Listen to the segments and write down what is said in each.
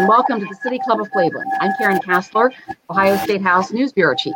And welcome to the City Club of Cleveland. I'm Karen Kasler, Ohio State House News Bureau Chief.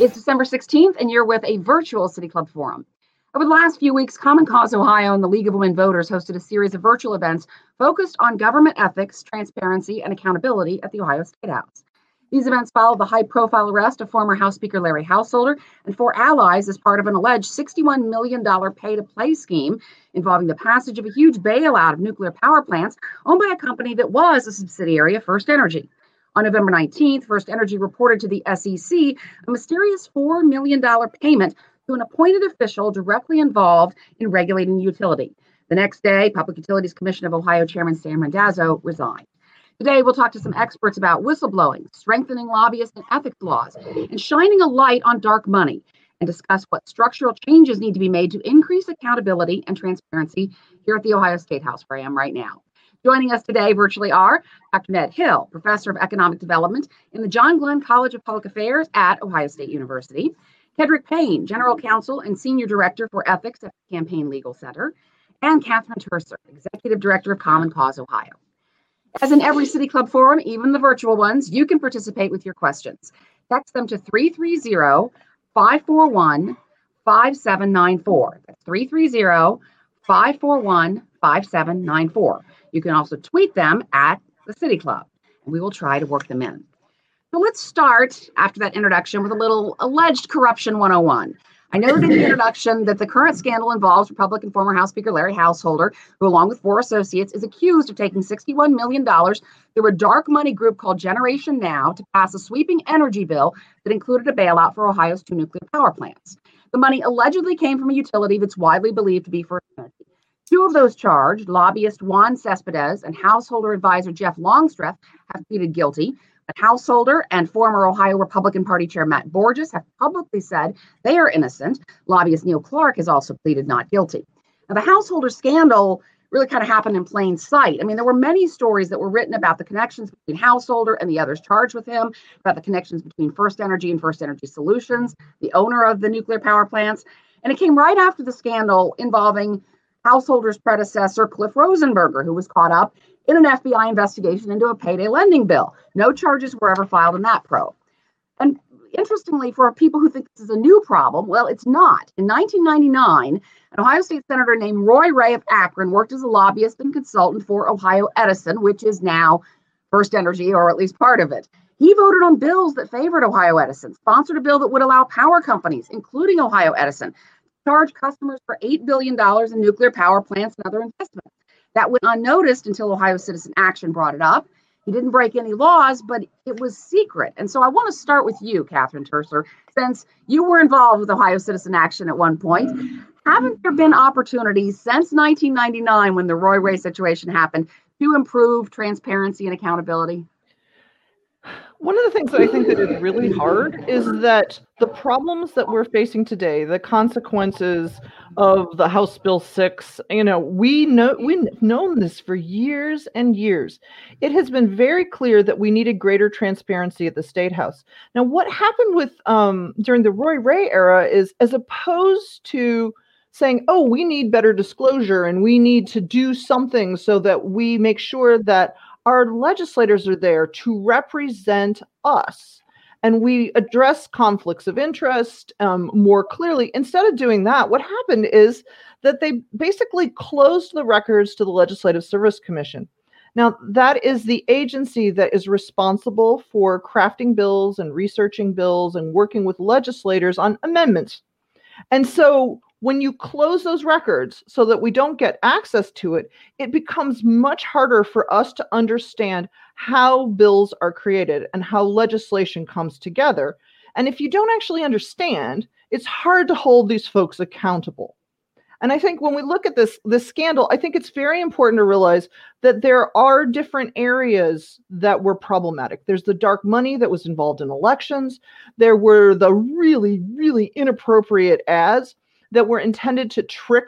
It's December 16th and you're with a virtual City Club forum. Over the last few weeks, Common Cause Ohio and the League of Women Voters hosted a series of virtual events focused on government ethics, transparency, and accountability at the Ohio State House. These events followed the high profile arrest of former House Speaker Larry Householder and four allies as part of an alleged $61 million pay to play scheme involving the passage of a huge bailout of nuclear power plants owned by a company that was a subsidiary of First Energy. On November 19th, First Energy reported to the SEC a mysterious $4 million payment to an appointed official directly involved in regulating the utility. The next day, Public Utilities Commission of Ohio Chairman Sam Randazzo resigned. Today, we'll talk to some experts about whistleblowing, strengthening lobbyist and ethics laws, and shining a light on dark money, and discuss what structural changes need to be made to increase accountability and transparency here at the Ohio State House, where I am right now. Joining us today virtually are Dr. Ned Hill, Professor of Economic Development in the John Glenn College of Public Affairs at Ohio State University, Kedrick Payne, General Counsel and Senior Director for Ethics at the Campaign Legal Center, and Catherine Turcer, Executive Director of Common Cause Ohio. As in every City Club forum, even the virtual ones, you can participate with your questions. Text them to 330 541 5794. That's 330 541 5794. You can also tweet them at the City Club, and we will try to work them in. So let's start after that introduction with a little alleged corruption 101. I noted in the introduction that the current scandal involves Republican former House Speaker Larry Householder, who, along with four associates, is accused of taking $61 million through a dark money group called Generation Now to pass a sweeping energy bill that included a bailout for Ohio's two nuclear power plants. The money allegedly came from a utility that's widely believed to be First Energy. Two of those charged, lobbyist Juan Cespedes and householder advisor Jeff Longstreth, have pleaded guilty. Householder and former Ohio Republican Party Chair Matt Borges have publicly said they are innocent. Lobbyist Neil Clark has also pleaded not guilty. Now, the Householder scandal really kind of happened in plain sight. I mean, there were many stories that were written about the connections between Householder and the others charged with him, about the connections between First Energy and First Energy Solutions, the owner of the nuclear power plants. And it came right after the scandal involving Householder's predecessor, Cliff Rosenberger, who was caught up in an FBI investigation into a payday lending bill. No charges were ever filed in that probe. And interestingly, for people who think this is a new problem, well, it's not. In 1999, an Ohio State Senator named Roy Ray of Akron worked as a lobbyist and consultant for Ohio Edison, which is now First Energy, or at least part of it. He voted on bills that favored Ohio Edison, sponsored a bill that would allow power companies, including Ohio Edison, to charge customers for $8 billion in nuclear power plants and other investments. That went unnoticed until Ohio Citizen Action brought it up. He didn't break any laws, but it was secret. And so I want to start with you, Catherine Turcer, since you were involved with Ohio Citizen Action at one point. Haven't there been opportunities since 1999 when the Roy Ray situation happened to improve transparency and accountability? One of the things that I think that is really hard is that the problems that we're facing today, the consequences of the House Bill 6, you know, we know we've known this for years and years. It has been very clear that we needed greater transparency at the state house. Now, what happened with um, during the Roy Ray era is as opposed to saying, "Oh, we need better disclosure and we need to do something so that we make sure that our legislators are there to represent us and we address conflicts of interest um, more clearly. Instead of doing that, what happened is that they basically closed the records to the Legislative Service Commission. Now, that is the agency that is responsible for crafting bills and researching bills and working with legislators on amendments. And so when you close those records so that we don't get access to it, it becomes much harder for us to understand how bills are created and how legislation comes together. And if you don't actually understand, it's hard to hold these folks accountable. And I think when we look at this this scandal, I think it's very important to realize that there are different areas that were problematic. There's the dark money that was involved in elections. There were the really really inappropriate ads that were intended to trick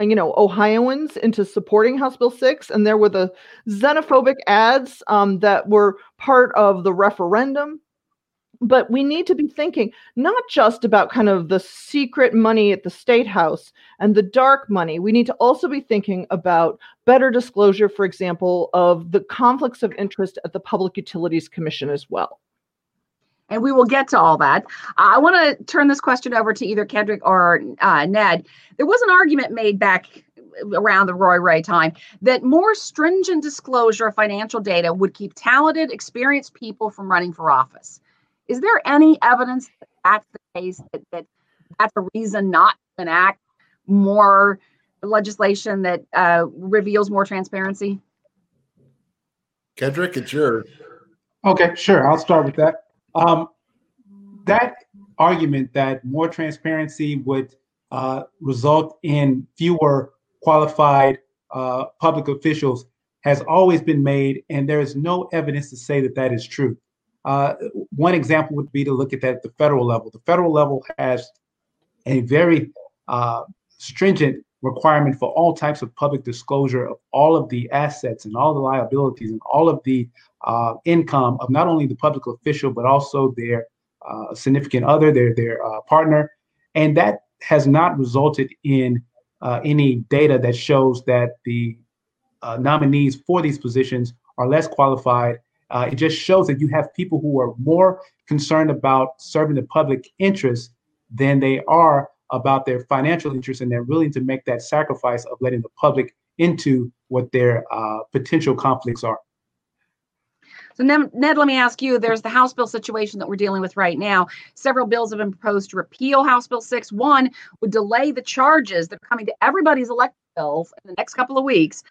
you know ohioans into supporting house bill 6 and there were the xenophobic ads um, that were part of the referendum. But we need to be thinking not just about kind of the secret money at the state house and the dark money. We need to also be thinking about better disclosure for example of the conflicts of interest at the public utilities commission as well and we will get to all that. I want to turn this question over to either Kedrick or uh, Ned. There was an argument made back around the Roy Ray time that more stringent disclosure of financial data would keep talented, experienced people from running for office. Is there any evidence that that's the case, that, that that's a reason not to enact more legislation that uh, reveals more transparency? Kedrick, it's yours. Okay, sure. I'll start with that. Um, that argument that more transparency would uh, result in fewer qualified uh, public officials has always been made, and there is no evidence to say that that is true. Uh, one example would be to look at that at the federal level. The federal level has a very uh, stringent requirement for all types of public disclosure of all of the assets and all the liabilities and all of the uh, income of not only the public official but also their uh, significant other, their their uh, partner, and that has not resulted in uh, any data that shows that the uh, nominees for these positions are less qualified. Uh, it just shows that you have people who are more concerned about serving the public interest than they are about their financial interests, and they're willing to make that sacrifice of letting the public into what their uh, potential conflicts are. So Ned, let me ask you, there's the House bill situation that we're dealing with right now. Several bills have been proposed to repeal House Bill 6. One would delay the charges that are coming to everybody's electric bills in the next couple of weeks.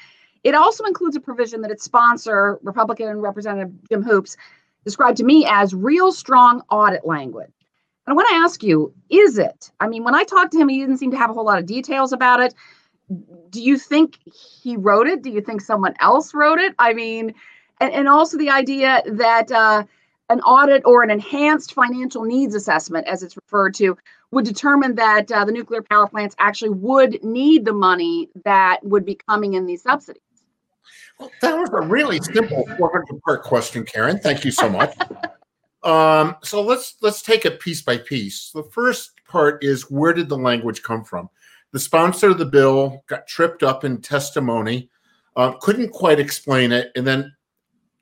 It also includes a provision that its sponsor, Republican Representative Jim Hoops, described to me as real strong audit language. And I want to ask you, is it? I mean, when I talked to him, he didn't seem to have a whole lot of details about it. Do you think he wrote it? Do you think someone else wrote it? I mean, and, and also the idea that uh, an audit or an enhanced financial needs assessment, as it's referred to, would determine that uh, the nuclear power plants actually would need the money that would be coming in these subsidies. Well, that was a really simple 400 part question, Karen. Thank you so much. um, so let's let's take it piece by piece. The first part is where did the language come from? The sponsor of the bill got tripped up in testimony, uh, couldn't quite explain it, and then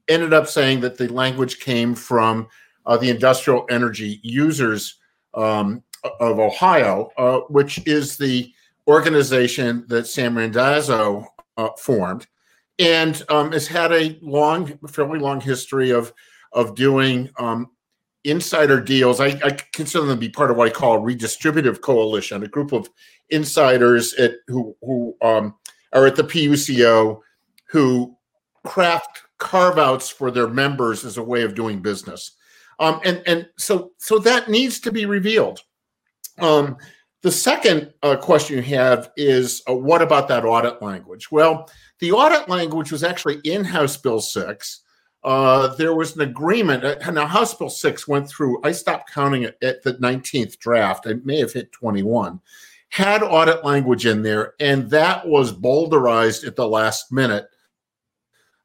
ended up saying that the language came from uh, the industrial energy users um, of Ohio, uh, which is the organization that Sam Randazzo uh, formed, and um, has had a long, fairly long history of of doing um, insider deals. I, I, consider them to be part of what I call a redistributive coalition, a group of insiders at, who who um, are at the PUCO who craft carve outs for their members as a way of doing business. Um, and and so so that needs to be revealed. Um, the second uh, question you have is uh, what about that audit language? Well, the audit language was actually in House Bill 6. Uh, there was an agreement. Uh, now, House Bill 6 went through, I stopped counting it at the 19th draft. I may have hit 21. Had audit language in there, and that was bowdlerized at the last minute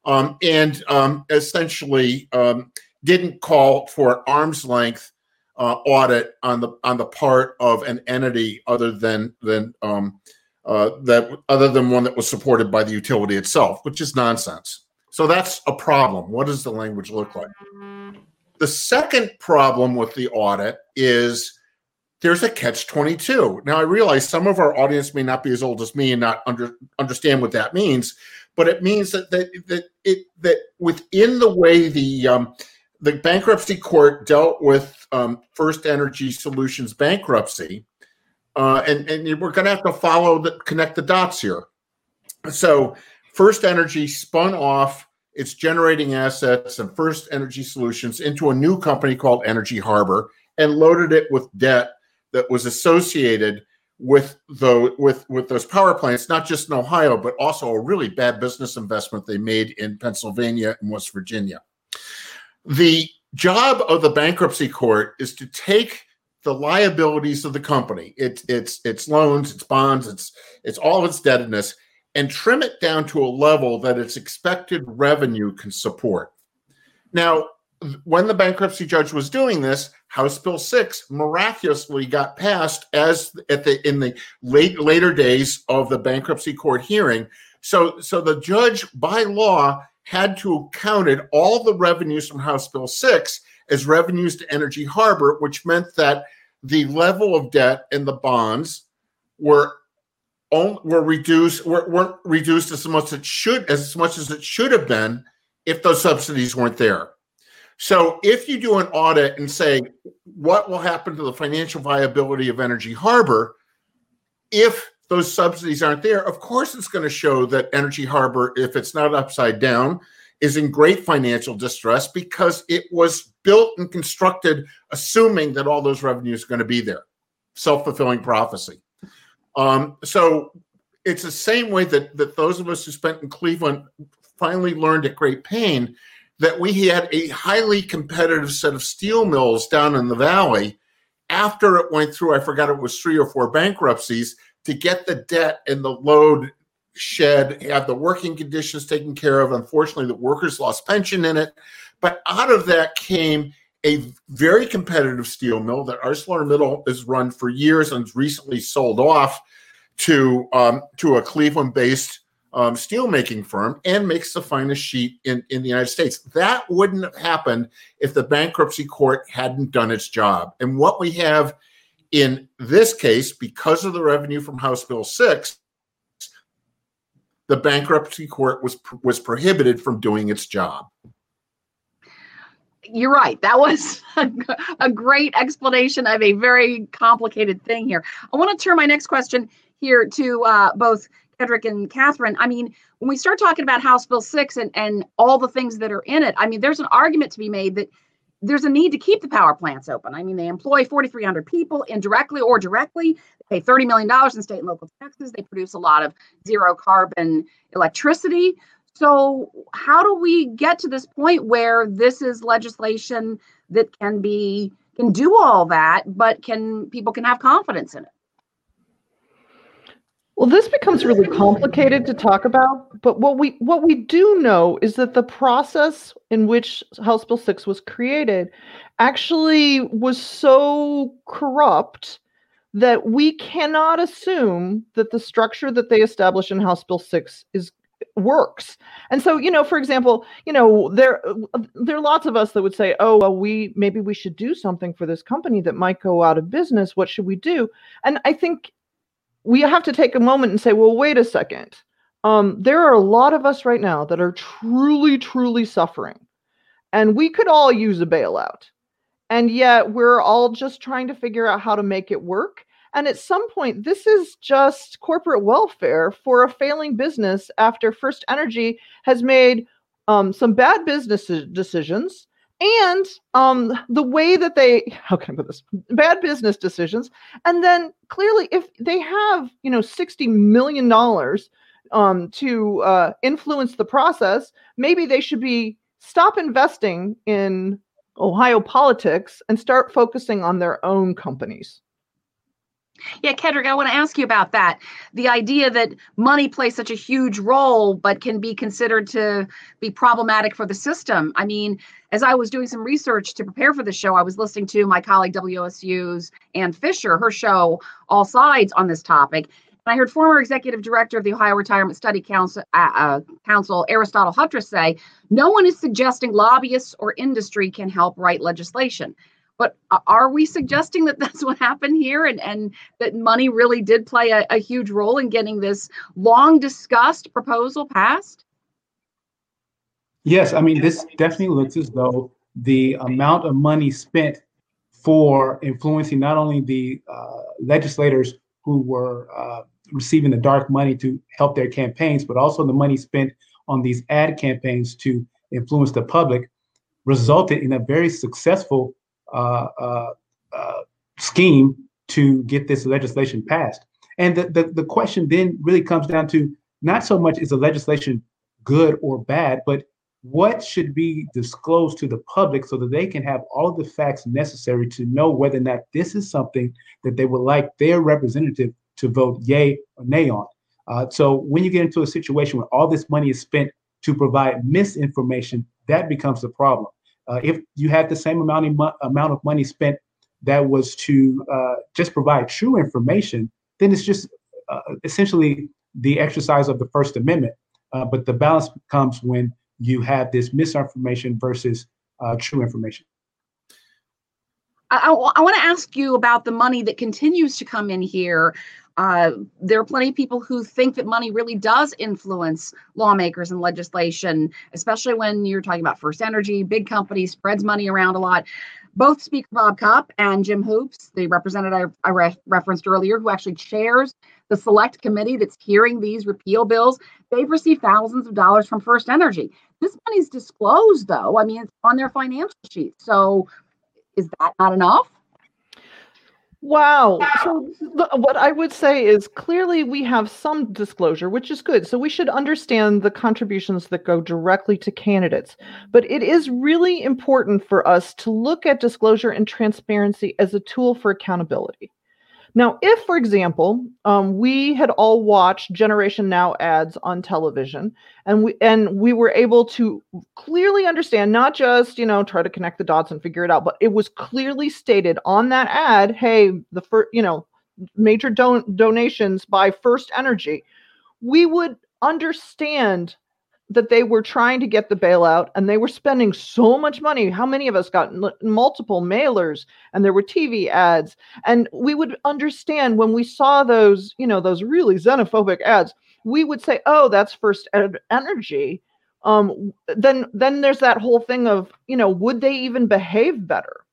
um, and um, essentially um, didn't call for an arm's length uh, audit on the on the part of an entity other than than um, uh, that other than one that was supported by the utility itself, which is nonsense. So that's a problem. What does the language look like? The second problem with the audit is there's a catch 22. Now I realize some of our audience may not be as old as me and not under, understand what that means, but it means that that that it that within the way the um, the bankruptcy court dealt with um, First Energy Solutions bankruptcy, uh, and and we're going to have to follow the connect the dots here. So First Energy spun off its generating assets and First Energy Solutions into a new company called Energy Harbor and loaded it with debt that was associated with the with with those power plants, not just in Ohio, but also a really bad business investment they made in Pennsylvania and West Virginia. The job of the bankruptcy court is to take the liabilities of the company, its its its loans, its bonds, its its all of its indebtedness, and trim it down to a level that its expected revenue can support. Now, when the bankruptcy judge was doing this, House Bill 6 miraculously got passed as at the in the late later days of the bankruptcy court hearing. So so the judge by law had to counted all the revenues from House Bill 6 as revenues to Energy Harbor, which meant that the level of debt and the bonds were were reduced were, weren't reduced as much as it should as much as it should have been if those subsidies weren't there. So if you do an audit and say what will happen to the financial viability of Energy Harbor if those subsidies aren't there, of course it's going to show that Energy Harbor, if it's not upside down, is in great financial distress because it was built and constructed assuming that all those revenues are going to be there. Self-fulfilling prophecy. Um, so it's the same way that that those of us who spent in Cleveland finally learned at great pain that we had a highly competitive set of steel mills down in the valley after it went through, I forgot it was three or four bankruptcies to get the debt and the load shed, have the working conditions taken care of. Unfortunately, the workers lost pension in it. But out of that came a very competitive steel mill that ArcelorMittal has run for years and recently sold off to um, to a Cleveland-based um, steelmaking firm and makes the finest sheet in, in the United States. That wouldn't have happened if the bankruptcy court hadn't done its job. And what we have in this case, because of the revenue from House Bill 6, the bankruptcy court was was prohibited from doing its job you're right. That was a, a, great explanation of a very complicated thing here. I want to turn my next question here to uh, both Kedrick and Catherine. I mean, when we start talking about House Bill 6 and, and all the things that are in it, I mean, there's an argument to be made that there's a need to keep the power plants open. I mean, they employ 4,300 people indirectly or directly. They pay $30 million in state and local taxes. They produce a lot of zero carbon electricity. So, how do we get to this point where this is legislation that can be can do all that, but can people can have confidence in it? Well, this becomes really complicated to talk about, but what we what we do know is that the process in which House Bill 6 was created actually was so corrupt that we cannot assume that the structure that they established in House Bill 6 is works. And so, you know, for example, you know, there there are lots of us that would say, "Oh, well, we maybe we should do something for this company that might go out of business. What should we do?" And I think we have to take a moment and say, "Well, wait a second. Um, there are a lot of us right now that are truly, truly suffering, and we could all use a bailout, and yet we're all just trying to figure out how to make it work." And at some point, this is just corporate welfare for a failing business after First Energy has made um, some bad business decisions and um, the way that they how can i put this? Bad business decisions. And then clearly if they have you know 60 million dollars um, to uh, influence the process maybe they should be stop investing in ohio politics and start focusing on their own companies yeah, Kedrick, I want to ask you about that. The idea that money plays such a huge role, but can be considered to be problematic for the system. I mean, as I was doing some research to prepare for the show, I was listening to my colleague WOSU's Ann Fisher, her show, All Sides, on this topic. And I heard former executive director of the Ohio Retirement Study Council, uh, uh, Council Aristotle Hutras say, no one is suggesting lobbyists or industry can help write legislation. But are we suggesting that that's what happened here and, and that money really did play a, a huge role in getting this long discussed proposal passed? Yes, I mean, this definitely looks as though the amount of money spent for influencing not only the uh, legislators who were uh, receiving the dark money to help their campaigns, but also the money spent on these ad campaigns to influence the public resulted in a very successful uh, uh, uh, Uh, uh, uh, scheme to get this legislation passed. And the, the, the question then really comes down to not so much is the legislation good or bad, but what should be disclosed to the public so that they can have all the facts necessary to know whether or not this is something that they would like their representative to vote yay or nay on. Uh, so when you get into a situation where all this money is spent to provide misinformation, that becomes the problem. Uh, if you had the same amount of, mo- amount of money spent that was to uh, just provide true information, then it's just uh, essentially the exercise of the First Amendment. Uh, but the balance comes when you have this misinformation versus uh, true information. I, I want to ask you about the money that continues to come in here. Uh, there are plenty of people who think that money really does influence lawmakers and legislation, especially when you're talking about First Energy, big company spreads money around a lot. Both Speaker Bob Cupp and Jim Hoops, the representative I re- referenced earlier, who actually chairs the select committee that's hearing these repeal bills, they've received thousands of dollars from First Energy. This money's disclosed, though. I mean, it's on their financial sheet. So is that not enough? Wow. So, what I would say is clearly we have some disclosure, which is good. So, we should understand the contributions that go directly to candidates. But it is really important for us to look at disclosure and transparency as a tool for accountability. Now, if, for example, um, we had all watched Generation Now ads on television, and we and we were able to clearly understand, not just you know try to connect the dots and figure it out, but it was clearly stated on that ad, hey, the first you know major don- donations by First Energy, we would understand that they were trying to get the bailout and they were spending so much money. How many of us got multiple mailers and there were TV ads? And we would understand when we saw those, you know, those really xenophobic ads, we would say, "Oh, that's First Ed- Energy." Um, then, then there's that whole thing of, you know, would they even behave better?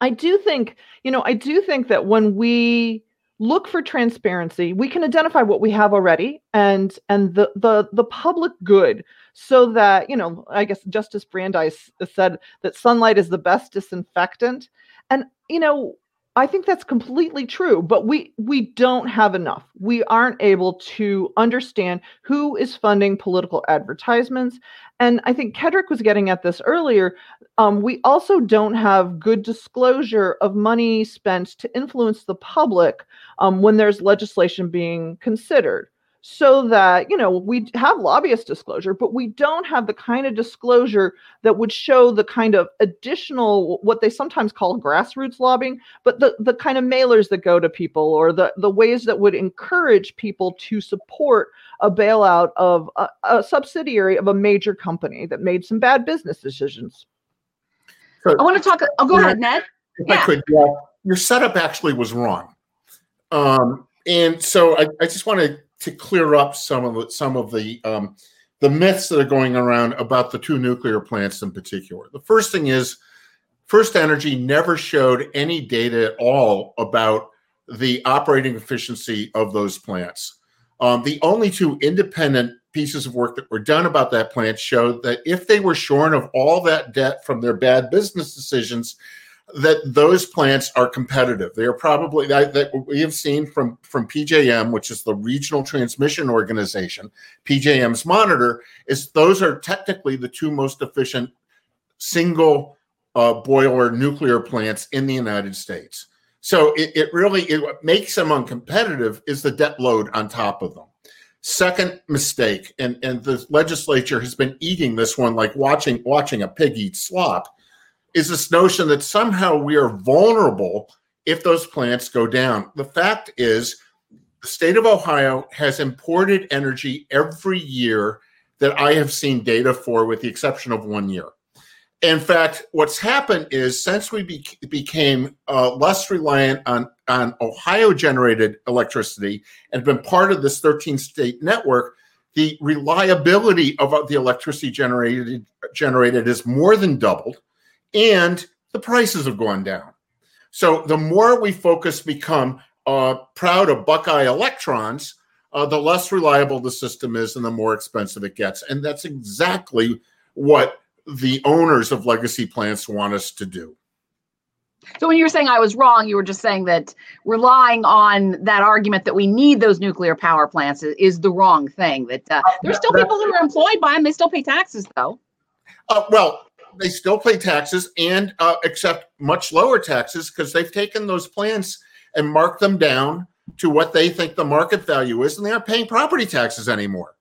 I do think, you know, I do think that when we look for transparency. We can identify what we have already and and the the the public good. So that you know i guess justice brandeis said that sunlight is the best disinfectant. And you know i think that's completely true but we we don't have enough. We aren't able to understand who is funding political advertisements. And i think kedrick was getting at this earlier um, we also don't have good disclosure of money spent to influence the public um, when there's legislation being considered so that you know we have lobbyist disclosure but we don't have the kind of disclosure that would show the kind of additional what they sometimes call grassroots lobbying but the the kind of mailers that go to people or the the ways that would encourage people to support a bailout of a, a subsidiary of a major company that made some bad business decisions So, I want to talk. Oh, go ahead, Ned. if Yeah. I could, yeah, your setup actually was wrong. Um, and so I, I just want to clear up some of the, some of the um, the myths that are going around about the two nuclear plants in particular. The first thing is, First Energy never showed any data at all about the operating efficiency of those plants. Um, the only two independent pieces of work that were done about that plant showed that if they were shorn of all that debt from their bad business decisions, that those plants are competitive. They are probably that, that we have seen from from PJM, which is the regional transmission organization. PJM's monitor is those are technically the two most efficient single uh, boiler nuclear plants in the United States. So it, it really it what makes them uncompetitive is the debt load on top of them. Second mistake, and and the legislature has been eating this one like watching watching a pig eat slop, is this notion that somehow we are vulnerable if those plants go down. The fact is, the state of Ohio has imported energy every year that I have seen data for, with the exception of one year. In fact, what's happened is since we be- became uh, less reliant on, on Ohio generated electricity and been part of this 13 state network, the reliability of the electricity generated generated is more than doubled, and the prices have gone down. So the more we focus, become uh, proud of Buckeye electrons, uh, the less reliable the system is, and the more expensive it gets. And that's exactly what the owners of legacy plants want us to do. So when you were saying I was wrong, you were just saying that relying on that argument that we need those nuclear power plants is, is the wrong thing. That uh, there's still people who are employed by them. They still pay taxes, though. Uh, well, they still pay taxes and uh, accept much lower taxes because they've taken those plants and marked them down to what they think the market value is, and they aren't paying property taxes anymore.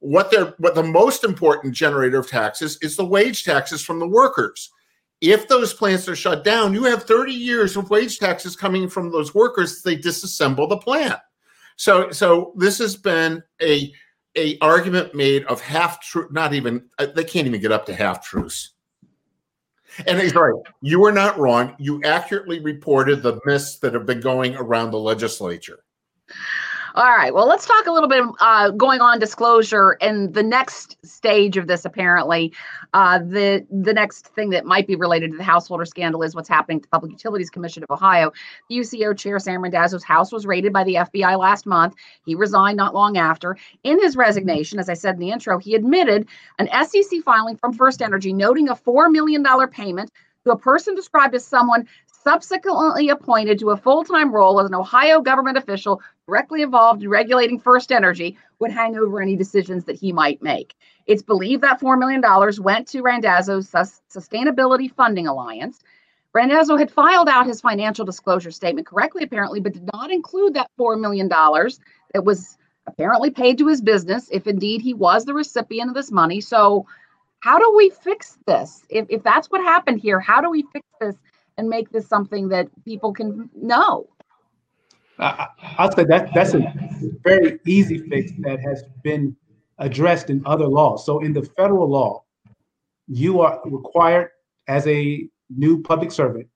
what they're what the most important generator of taxes is the wage taxes from the workers. If those plants are shut down, you have 30 years of wage taxes coming from those workers. They disassemble the plant. So, so this has been a a argument made of half truth. Not even uh, they can't even get up to half truths. And he's right. You were not wrong. You accurately reported the myths that have been going around the legislature. All right. Well, let's talk a little bit uh, going on disclosure and the next stage of this. Apparently, uh, the the next thing that might be related to the householder scandal is what's happening to the Public Utilities Commission of Ohio. The PUCO chair Sam Randazzo's house was raided by the FBI last month. He resigned not long after. In his resignation, as I said in the intro, he admitted an SEC filing from First Energy noting a four million dollar payment to a person described as someone subsequently appointed to a full-time role as an Ohio government official directly involved in regulating First Energy would hang over any decisions that he might make. It's believed that $4 million went to Randazzo's Sustainability Funding Alliance. Randazzo had filed out his financial disclosure statement correctly, apparently, but did not include that $4 million that was apparently paid to his business, if indeed he was the recipient of this money. So, how do we fix this? If, if that's what happened here, how do we fix this and make this something that people can know? I, I'll say that that's a very easy fix that has been addressed in other laws. So in the federal law, you are required as a new public servant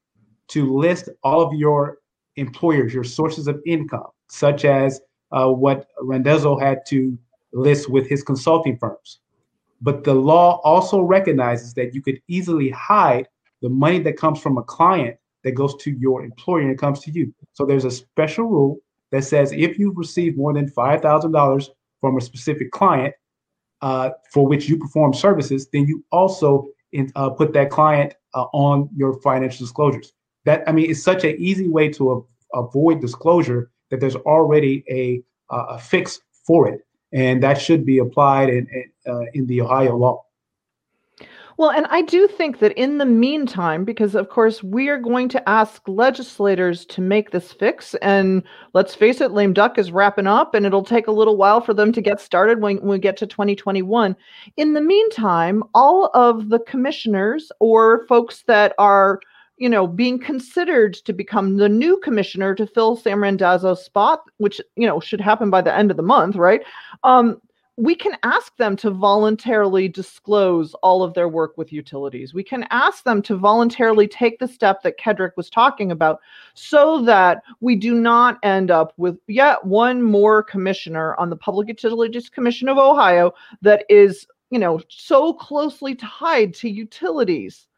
to list all of your employers, your sources of income, such as uh, what Randazzo had to list with his consulting firms. But the law also recognizes that you could easily hide the money that comes from a client that goes to your employer and it comes to you. So there's a special rule that says if you receive more than $5,000 from a specific client uh, for which you perform services, then you also in, uh, put that client uh, on your financial disclosures. That I mean, it's such an easy way to a- avoid disclosure that there's already a, a fix for it, and that should be applied in in, uh, in the Ohio law. Well, and I do think that in the meantime, because of course we are going to ask legislators to make this fix, and let's face it, lame duck is wrapping up, and it'll take a little while for them to get started when, we get to 2021. In the meantime, all of the commissioners or folks that are you know, being considered to become the new commissioner to fill Sam Randazzo's spot, which you know should happen by the end of the month, right? Um, we can ask them to voluntarily disclose all of their work with utilities. We can ask them to voluntarily take the step that Kedrick was talking about so that we do not end up with yet one more commissioner on the Public Utilities Commission of Ohio that is, you know, so closely tied to utilities.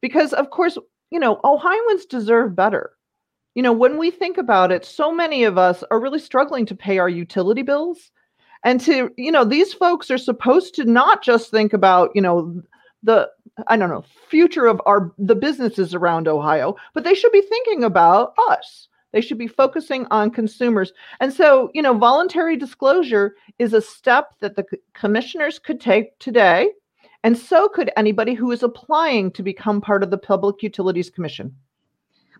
Because of course, you know, Ohioans deserve better. You know, when we think about it, so many of us are really struggling to pay our utility bills and to you know these folks are supposed to not just think about you know the i don't know future of our the businesses around ohio but they should be thinking about us. They should be focusing on consumers. And so you know voluntary disclosure is a step that the commissioners could take today and so could anybody who is applying to become part of the public utilities commission.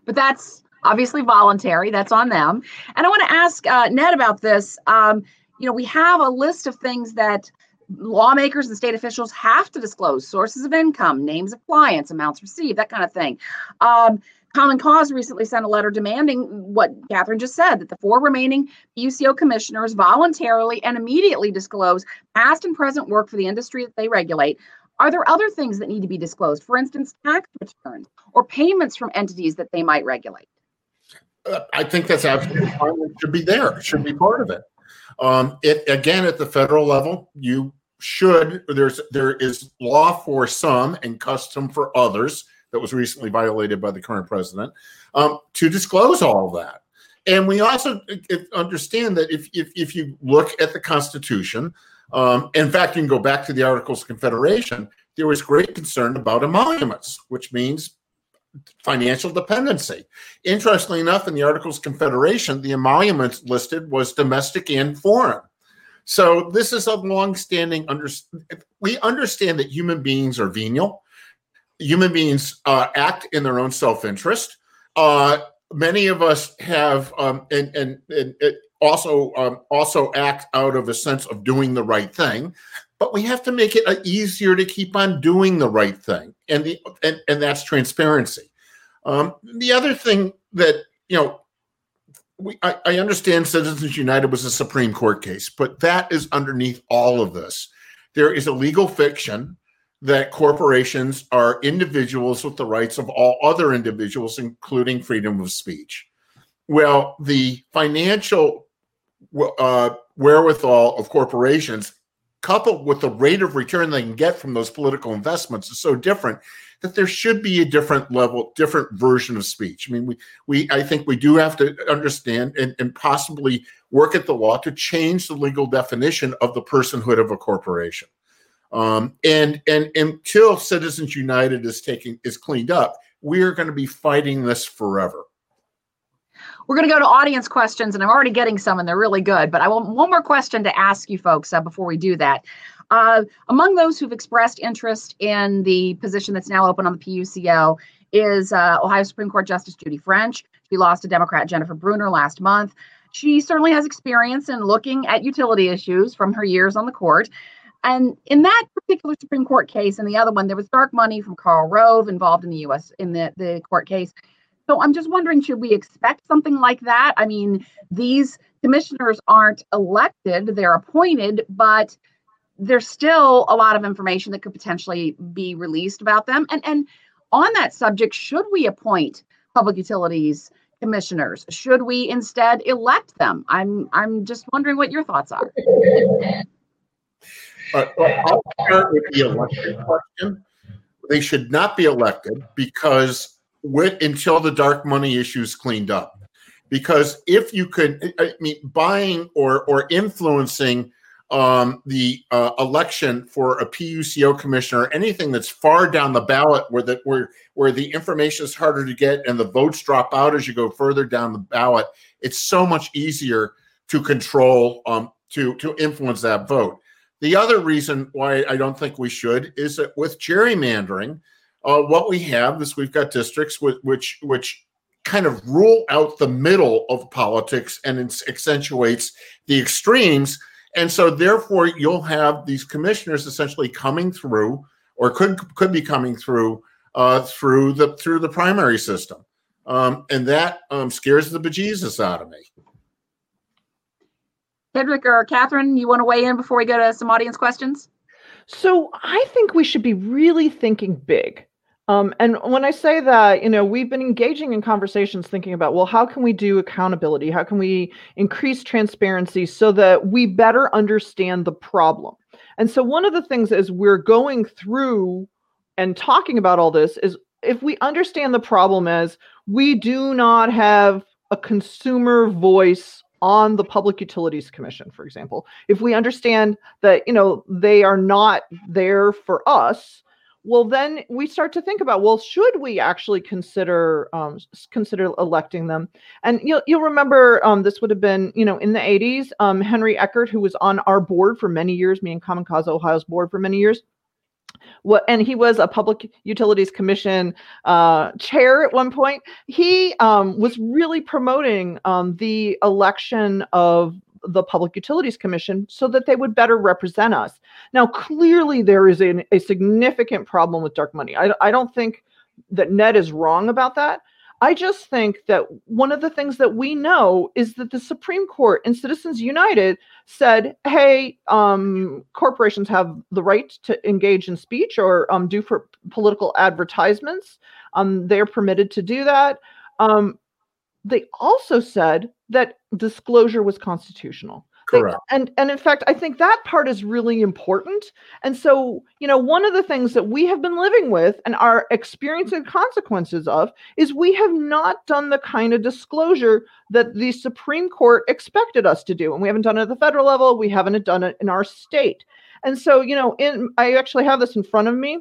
But that's obviously voluntary. That's on them. And i want to ask uh, ned about this. Um, you know, we have a list of things that lawmakers and state officials have to disclose sources of income, names of clients, amounts received, that kind of thing. Um, Common Cause recently sent a letter demanding what Catherine just said that the four remaining PUCO commissioners voluntarily and immediately disclose past and present work for the industry that they regulate. Are there other things that need to be disclosed? For instance, tax returns or payments from entities that they might regulate? Uh, I think that's absolutely fine. It should be there. It should be part of it. Um, it again at the federal level, you should there's there is law for some and custom for others that was recently violated by the current president um, to disclose all that. And we also understand that if if, if you look at the Constitution, um, in fact, you can go back to the Articles of Confederation. There was great concern about emoluments, which means financial dependency. Interestingly enough, in the Articles of Confederation, the emoluments listed was domestic and foreign. So this is a long-standing under. We understand that human beings are venial. Human beings uh, act in their own self-interest. Uh, many of us have, um, and, and, and also um, also act out of a sense of doing the right thing but we have to make it uh, easier to keep on doing the right thing and the and, and that's transparency. Um, the other thing that you know we, I, I understand citizens united was a supreme court case but that is underneath all of this. There is a legal fiction that corporations are individuals with the rights of all other individuals including freedom of speech. Well the financial uh, wherewithal of corporations coupled with the rate of return they can get from those political investments is so different that there should be a different level, different version of speech. I mean, we, we I think we do have to understand and, and possibly work at the law to change the legal definition of the personhood of a corporation. Um, and and until Citizens United is taking is cleaned up, we are going to be fighting this forever. We're going to go to audience questions, and I'm already getting some, and they're really good. But I want one more question to ask you folks uh, before we do that. Uh, among those who've expressed interest in the position that's now open on the PUCO is uh, Ohio Supreme Court Justice Judy French. She lost to Democrat Jennifer Brunner last month. She certainly has experience in looking at utility issues from her years on the court. And in that particular Supreme Court case and the other one, there was dark money from Karl Rove involved in the U.S. in the, the court case. So I'm just wondering, should we expect something like that? I mean, these commissioners aren't elected, they're appointed, but there's still a lot of information that could potentially be released about them. And and on that subject, should we appoint public utilities commissioners? Should we instead elect them? I'm I'm just wondering what your thoughts are. Uh, I'll start with the election question. They should not be elected because with until the dark money issues cleaned up. Because if you could, I mean, buying or or influencing um, the uh, election for a PUCO commissioner, anything that's far down the ballot where that where where the information is harder to get and the votes drop out as you go further down the ballot, it's so much easier to control um, to to influence that vote. The other reason why I don't think we should is that with gerrymandering, uh, what we have is we've got districts with, which which kind of rule out the middle of politics and it accentuates the extremes. And so, therefore, you'll have these commissioners essentially coming through, or could could be coming through uh, through the through the primary system, um, and that um, scares the bejesus out of me. Kedrick or Catherine, you want to weigh in before we go to some audience questions? So I think we should be really thinking big. Um, and when I say that, you know, we've been engaging in conversations thinking about, well, how can we do accountability? How can we increase transparency so that we better understand the problem? And so one of the things as we're going through and talking about all this is if we understand the problem as we do not have a consumer voice on the public utilities commission for example if we understand that you know they are not there for us well then we start to think about well should we actually consider um, consider electing them? And you'll, you'll remember um, this would have been you know in the 80s um, henry eckert who was on our board for many years me and common cause ohio's board for many years what and he was a public utilities commission uh, chair at one point. He um, was really promoting um, the election of the Public Utilities Commission so that they would better represent us. Now, clearly, there is a, a significant problem with dark money. I, I don't think that Ned is wrong about that. I just think that one of the things that we know is that the Supreme Court and Citizens United said, "Hey, um, corporations have the right to engage in speech or um, do for political advertisements. Um, they're permitted to do that." Um, they also said that disclosure was constitutional. Correct. They, and and in fact, I think that part is really important. And so, you know, one of the things that we have been living with and are experiencing consequences of is we have not done the kind of disclosure that the Supreme Court expected us to do. And we haven't done it at the federal level, we haven't done it in our state. And so, you know, in I actually have this in front of me.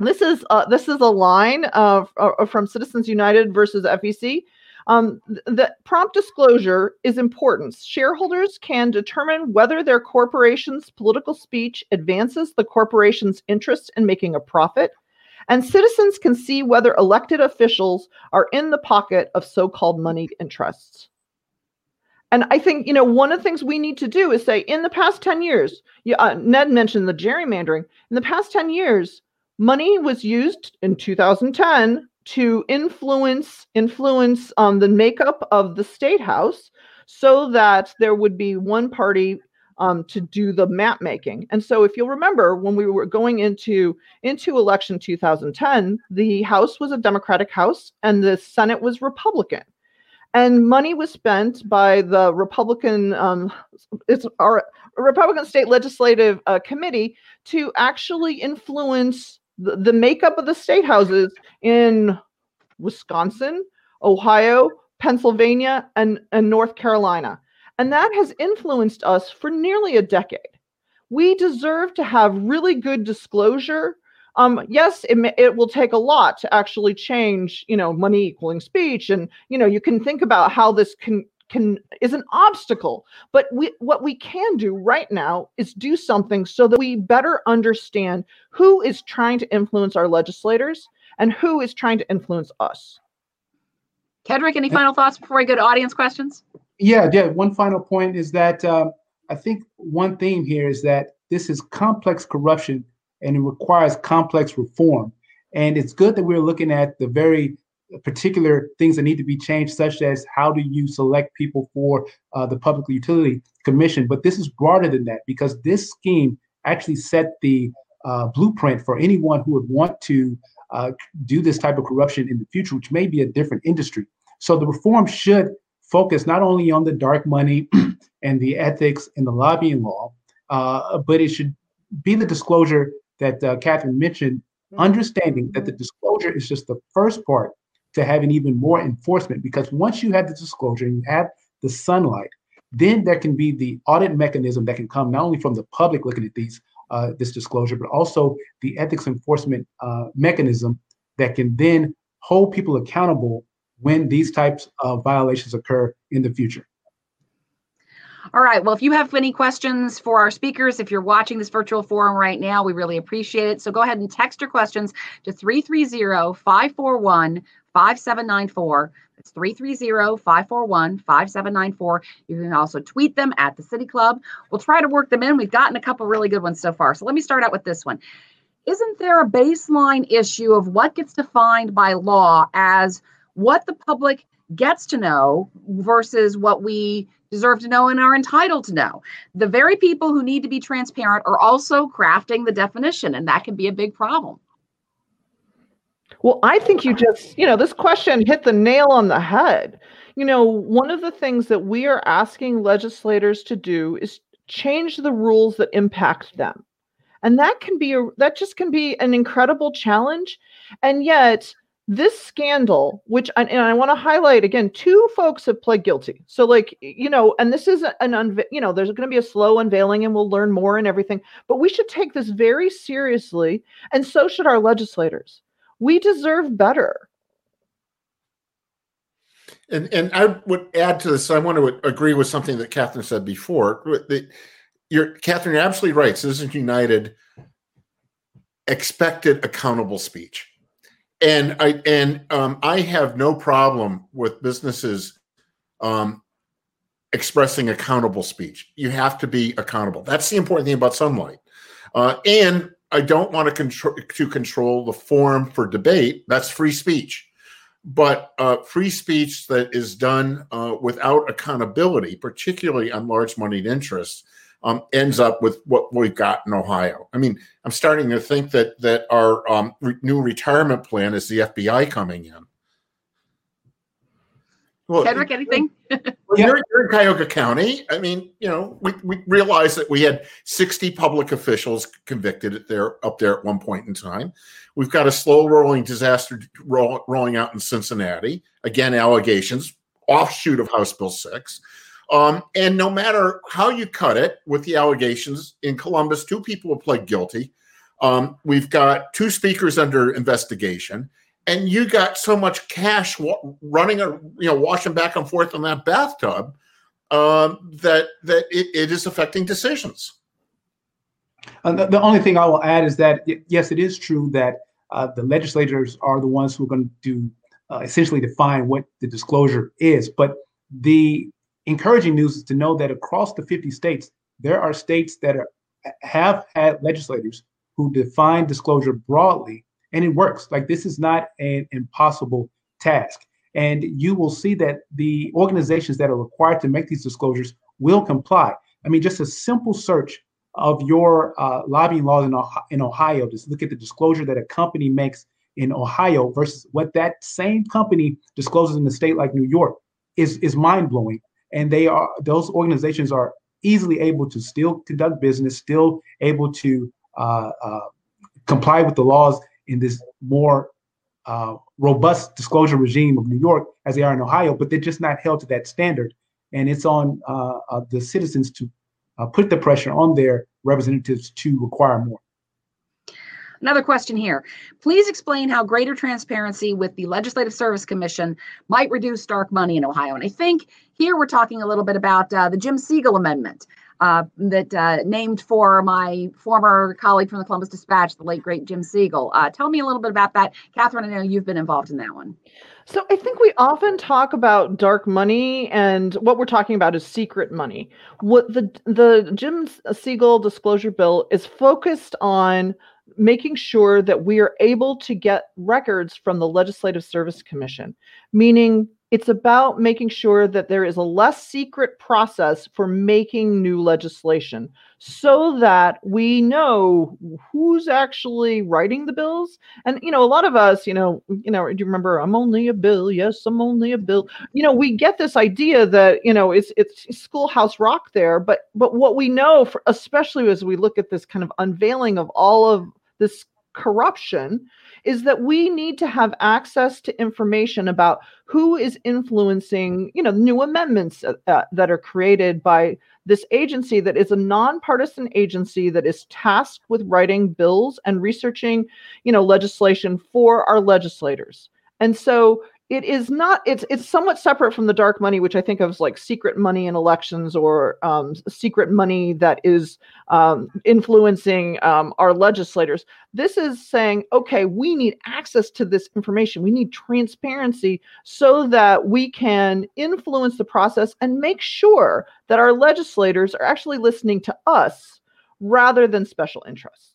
This is uh, this is a line uh, from Citizens United versus FEC. Um, the prompt disclosure is important. Shareholders can determine whether their corporation's political speech advances the corporation's interest in making a profit, and citizens can see whether elected officials are in the pocket of so called moneyed interests. And I think, you know, one of the things we need to do is say in the past 10 years, yeah, uh, Ned mentioned the gerrymandering. In the past 10 years, money was used in 2010 to influence influence um, the makeup of the state house so that there would be one party um, to do the map making. And so, if you'll remember, when we were going into into election 2010, the House was a Democratic House and the Senate was Republican and money was spent by the Republican, um, it's our Republican State Legislative uh, Committee to actually influence the, the makeup of the state houses in Wisconsin, Ohio, Pennsylvania, and, and North Carolina. And that has influenced us for nearly a decade. We deserve to have really good disclosure um, yes, it, it will take a lot to actually change, you know, money equaling speech. And, you know, you can think about how this can can is an obstacle but we what we can do right now is do something so that we better understand who is trying to influence our legislators and who is trying to influence us kedrick any final thoughts before we go to audience questions yeah yeah one final point is that um, i think one theme here is that this is complex corruption and it requires complex reform. And it's good that we're looking at the very particular things that need to be changed, such as how do you select people for uh, the Public Utility Commission. But this is broader than that because this scheme actually set the uh, blueprint for anyone who would want to uh, do this type of corruption in the future, which may be a different industry. So the reform should focus not only on the dark money and the ethics and the lobbying law, uh, but it should be the disclosure that uh, Catherine mentioned, mm-hmm. understanding that the disclosure is just the first part to having even more enforcement. Because once you have the disclosure and you have the sunlight, then there can be the audit mechanism that can come not only from the public looking at these uh, this disclosure, but also the ethics enforcement uh, mechanism that can then hold people accountable when these types of violations occur in the future. All right. Well, if you have any questions for our speakers, if you're watching this virtual forum right now, we really appreciate it. So go ahead and text your questions to 330 541 5794. It's 330 541 5794. You can also tweet them at the City Club. We'll try to work them in. We've gotten a couple really good ones so far. So let me start out with this one. Isn't there a baseline issue of what gets defined by law as what the public gets to know versus what we deserve to know and are entitled to know. The very people who need to be transparent are also crafting the definition, and that can be a big problem. Well, I think you just, you know, this question hit the nail on the head. You know, one of the things that we are asking legislators to do is change the rules that impact them. And that can be a that just can be an incredible challenge. And yet, this scandal, which and I want to highlight again, two folks have pled guilty. So, like you know, and this is an unve- you know, there's going to be a slow unveiling, and we'll learn more and everything. But we should take this very seriously, and so should our legislators. We deserve better. And and I would add to this. I want to agree with something that Catherine said before. You're Catherine, you're absolutely right. Citizens United expected accountable speech and I and um, I have no problem with businesses um, expressing accountable speech. You have to be accountable. That's the important thing about sunlight. Uh, and I don't want to control to control the forum for debate. That's free speech. But uh, free speech that is done uh, without accountability, particularly on large moneyed interests, um, ends up with what we've got in Ohio. I mean, I'm starting to think that that our um, re- new retirement plan is the FBI coming in. Well, Kedrick, anything? well, you're, you're, in Cuyahoga County. I mean, you know, we, we realized that we had 60 public officials convicted there up there at one point in time. We've got a slow rolling disaster roll, rolling out in Cincinnati. Again, allegations, offshoot of House Bill 6. Um, and no matter how you cut it with the allegations in Columbus, two people have pled guilty. Um, we've got two speakers under investigation, and you got so much cash running, a, you know, washing back and forth in that bathtub um, that that it, it is affecting decisions. Uh, the, the, only thing I will add is that yes, it is true that uh, the legislators are the ones who are going to uh, essentially define what the disclosure is, but the encouraging news is to know that across the 50 states, there are states that are, have had legislators who define disclosure broadly, and it works. Like this is not an impossible task. And you will see that the organizations that are required to make these disclosures will comply. I mean, just a simple search of your uh, lobbying laws in, in Ohio, just look at the disclosure that a company makes in Ohio versus what that same company discloses in a state like New York is, is mind blowing. And they are those organizations are easily able to still conduct business, still able to uh, uh, comply with the laws in this more uh, robust disclosure regime of New York as they are in Ohio, but they're just not held to that standard. And it's on uh, the citizens to uh, put the pressure on their representatives to require more. Another question here. Please explain how greater transparency with the Legislative Service Commission might reduce dark money in Ohio. And I think here we're talking a little bit about uh, the Jim Siegel Amendment uh, that uh, named for my former colleague from the Columbus Dispatch, the late great Jim Siegel. Uh, tell me a little bit about that, Catherine. I know you've been involved in that one. So I think we often talk about dark money, and what we're talking about is secret money. What the the Jim Siegel disclosure bill is focused on making sure that we are able to get records from the Legislative Service Commission, meaning it's about making sure that there is a less secret process for making new legislation so that we know who's actually writing the bills. And you know a lot of us you know you know do you remember i'm only a bill yes i'm only a bill. You know we get this idea that you know it's it's schoolhouse rock there but but what we know for, especially as we look at this kind of unveiling of all of this corruption is that we need to have access to information about who is influencing you know new amendments uh, uh, that are created by this agency that is a nonpartisan agency that is tasked with writing bills and researching you know legislation for our legislators. And so it is not it's it's somewhat separate from the dark money which i think of as like secret money in elections or um, secret money that is um, influencing um, our legislators. This is saying okay we need access to this information. We need transparency so that we can influence the process and make sure that our legislators are actually listening to us rather than special interests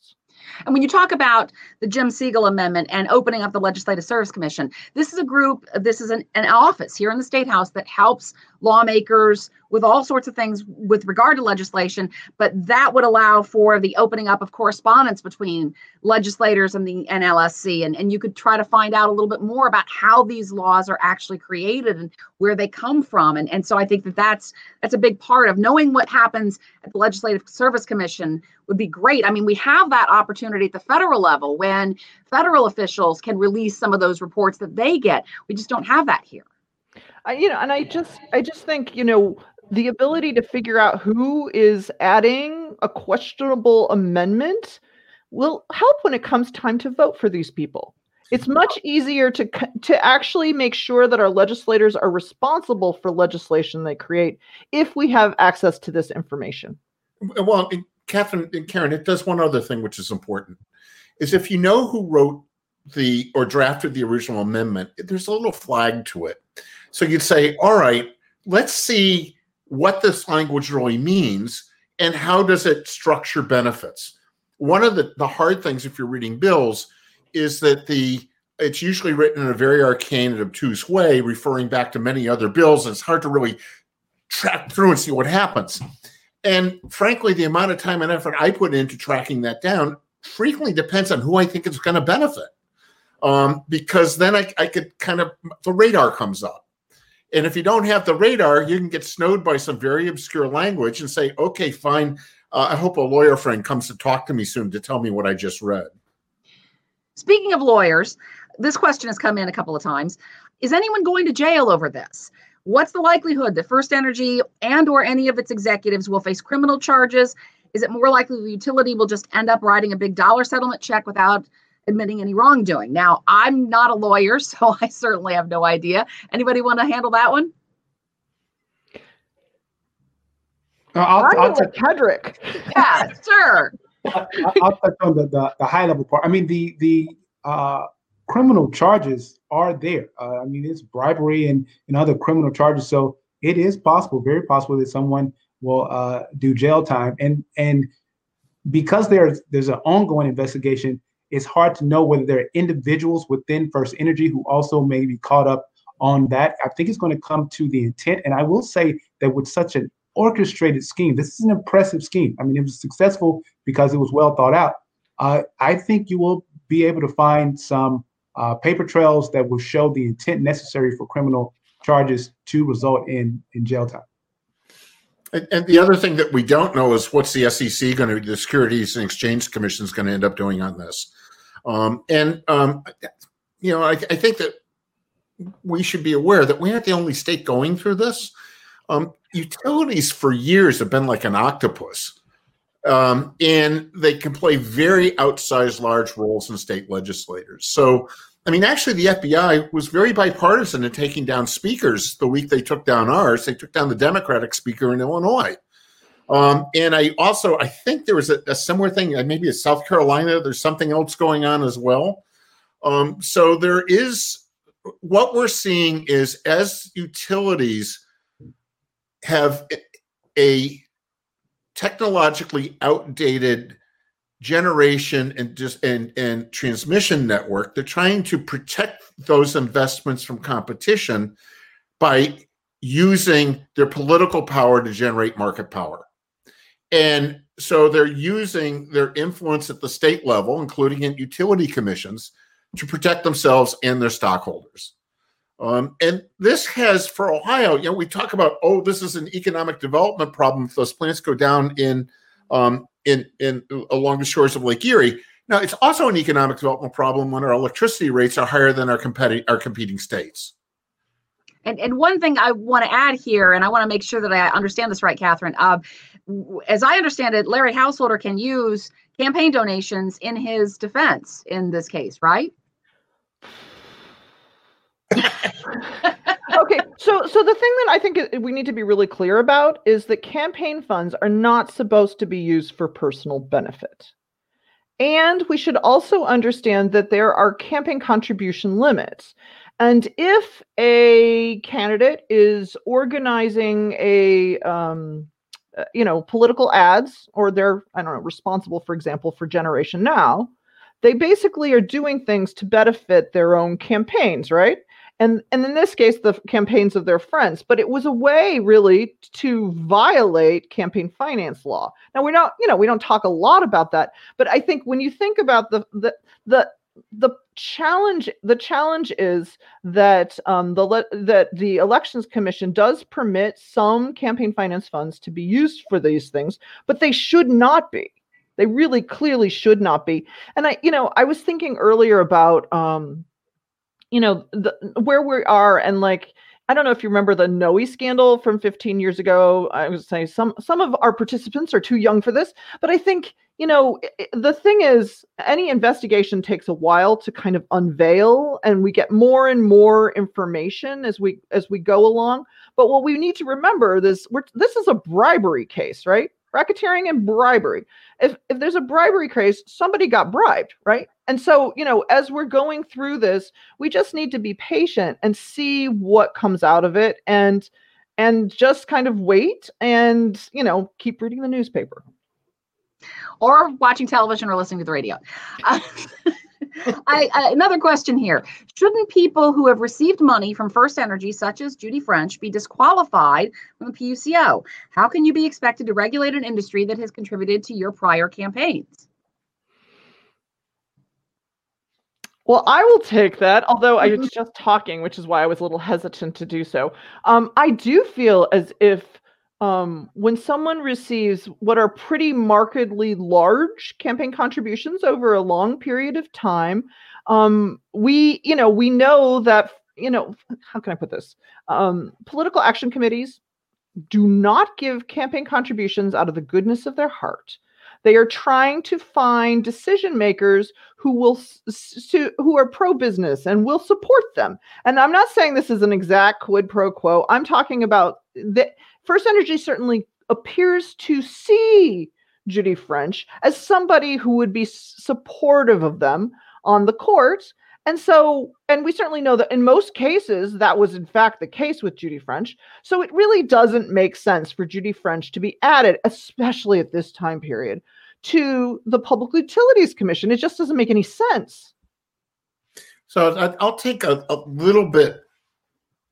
and when you talk about the Jim Siegel Amendment and opening up the Legislative Service Commission, this is a group, this is an, an office here in the State House that helps lawmakers with all sorts of things with regard to legislation, but that would allow for the opening up of correspondence between legislators and the NLSC. And, and you could try to find out a little bit more about how these laws are actually created and where they come from. And, and so I think that that's, that's a big part of knowing what happens at the Legislative Service Commission would be great. I mean, we have that opportunity at the federal level when federal officials can release some of those reports that they get. We just don't have that here. I, you know, and I just, I just think, you know, the ability to figure out who is adding a questionable amendment will help when it comes time to vote for these people. It's much easier to to actually make sure that our legislators are responsible for legislation they create if we have access to this information. Well, Catherine and Karen, it does one other thing which is important. Is if you know who wrote the or drafted the original amendment, there's a little flag to it. So you'd say, all right, let's see what this language really means and how does it structure benefits. One of the, the hard things if you're reading bills is that the it's usually written in a very arcane and obtuse way, referring back to many other bills, and it's hard to really track through and see what happens. And frankly, the amount of time and effort I put into tracking that down frequently depends on who I think it's going to benefit. Um, because then I, I could kind of, the radar comes up. And if you don't have the radar, you can get snowed by some very obscure language and say, okay, fine. Uh, I hope a lawyer friend comes to talk to me soon to tell me what I just read. Speaking of lawyers, this question has come in a couple of times. Is anyone going to jail over this? What's the likelihood that First Energy and or any of its executives will face criminal charges? Is it more likely the utility will just end up writing a big dollar settlement check without admitting any wrongdoing. Now, I'm not a lawyer, so I certainly have no idea. Anybody want to handle that one? Uh, I'll, I'll touch Kedrick. Yeah, sure. I'll, I'll touch on the, the, the, high level part. I mean, the the uh, criminal charges are there. Uh, I mean, it's bribery and, and other criminal charges. So it is possible, very possible that someone will uh, do jail time. And and because there's there's an ongoing investigation, it's hard to know whether there are individuals within First Energy who also may be caught up on that. I think it's going to come to the intent. And I will say that with such an orchestrated scheme, this is an impressive scheme. I mean, it was successful because it was well thought out. Uh, I think you will be able to find some uh, paper trails that will show the intent necessary for criminal charges to result in in jail time. And, and the other thing that we don't know is what's the SEC going to, the Securities and Exchange Commission is going to end up doing on this. Um, and um, you know, I, I, think that we should be aware that we aren't the only state going through this. Um, utilities for years have been like an octopus. Um, and they can play very outsized large roles in state legislators. So, I mean, actually, the FBI was very bipartisan in taking down speakers the week they took down ours. They took down the Democratic speaker in Illinois. Um, and I also, I think there was a, a similar thing, uh, maybe in South Carolina, there's something else going on as well. Um, so there is, what we're seeing is as utilities have a technologically outdated generation and just and, and transmission network they're trying to protect those investments from competition by using their political power to generate market power. And so they're using their influence at the state level including in utility commissions to protect themselves and their stockholders um, and this has for Ohio, you know, we talk about, oh, this is an economic development problem if those plants go down in um, in in along the shores of Lake Erie. Now, it's also an economic development problem when our electricity rates are higher than our competing our competing states. And and one thing I want to add here, and I want to make sure that I understand this right, Catherine. Uh, as I understand it, Larry Householder can use campaign donations in his defense in this case, right? okay, so so the thing that I think we need to be really clear about is that campaign funds are not supposed to be used for personal benefit. And we should also understand that there are campaign contribution limits. And if a candidate is organizing a um, uh, you know political ads or they're I don't know responsible for example for Generation Now, they basically are doing things to benefit their own campaigns, right? And and in this case the campaigns of their friends but it was a way really to violate campaign finance law. Now we're not you know we don't talk a lot about that but i think when you think about the the the the challenge the challenge is that um, the that the elections commission does permit some campaign finance funds to be used for these things but they should not be. They really clearly should not be. And i you know i was thinking earlier about um, you know the, where we are and like I don't know if you remember the Noe scandal from 15 years ago. I would say some some of our participants are too young for this, but I think you know the thing is any investigation takes a while to kind of unveil, and we get more and more information as we as we go along. But what we need to remember is we're, this is a bribery case, right? racketeering and bribery. If if there's a bribery case, somebody got bribed, right? And so, you know, as we're going through this, we just need to be patient and see what comes out of it and and just kind of wait and, you know, keep reading the newspaper or watching television or listening to the radio. Uh, I, another question here. Shouldn't people who have received money from First Energy, such as Judy French, be disqualified from the PUCO? How can you be expected to regulate an industry that has contributed to your prior campaigns? Well, I will take that, although I was mm-hmm. just talking, which is why I was a little hesitant to do so. Um, I do feel as if um, when someone receives what are pretty markedly large campaign contributions over a long period of time, um, we, you know, we know that, you know, how can I put this? Um, political action committees do not give campaign contributions out of the goodness of their heart. They are trying to find decision makers who will who are pro business and will support them. And I'm not saying this is an exact quid pro quo. I'm talking about that First Energy certainly appears to see Judy French as somebody who would be supportive of them on the court And so, and we certainly know that in most cases, that was in fact the case with Judy French. So it really doesn't make sense for Judy French to be added, especially at this time period, to the Public Utilities Commission. It just doesn't make any sense. So I'll take a, a little bit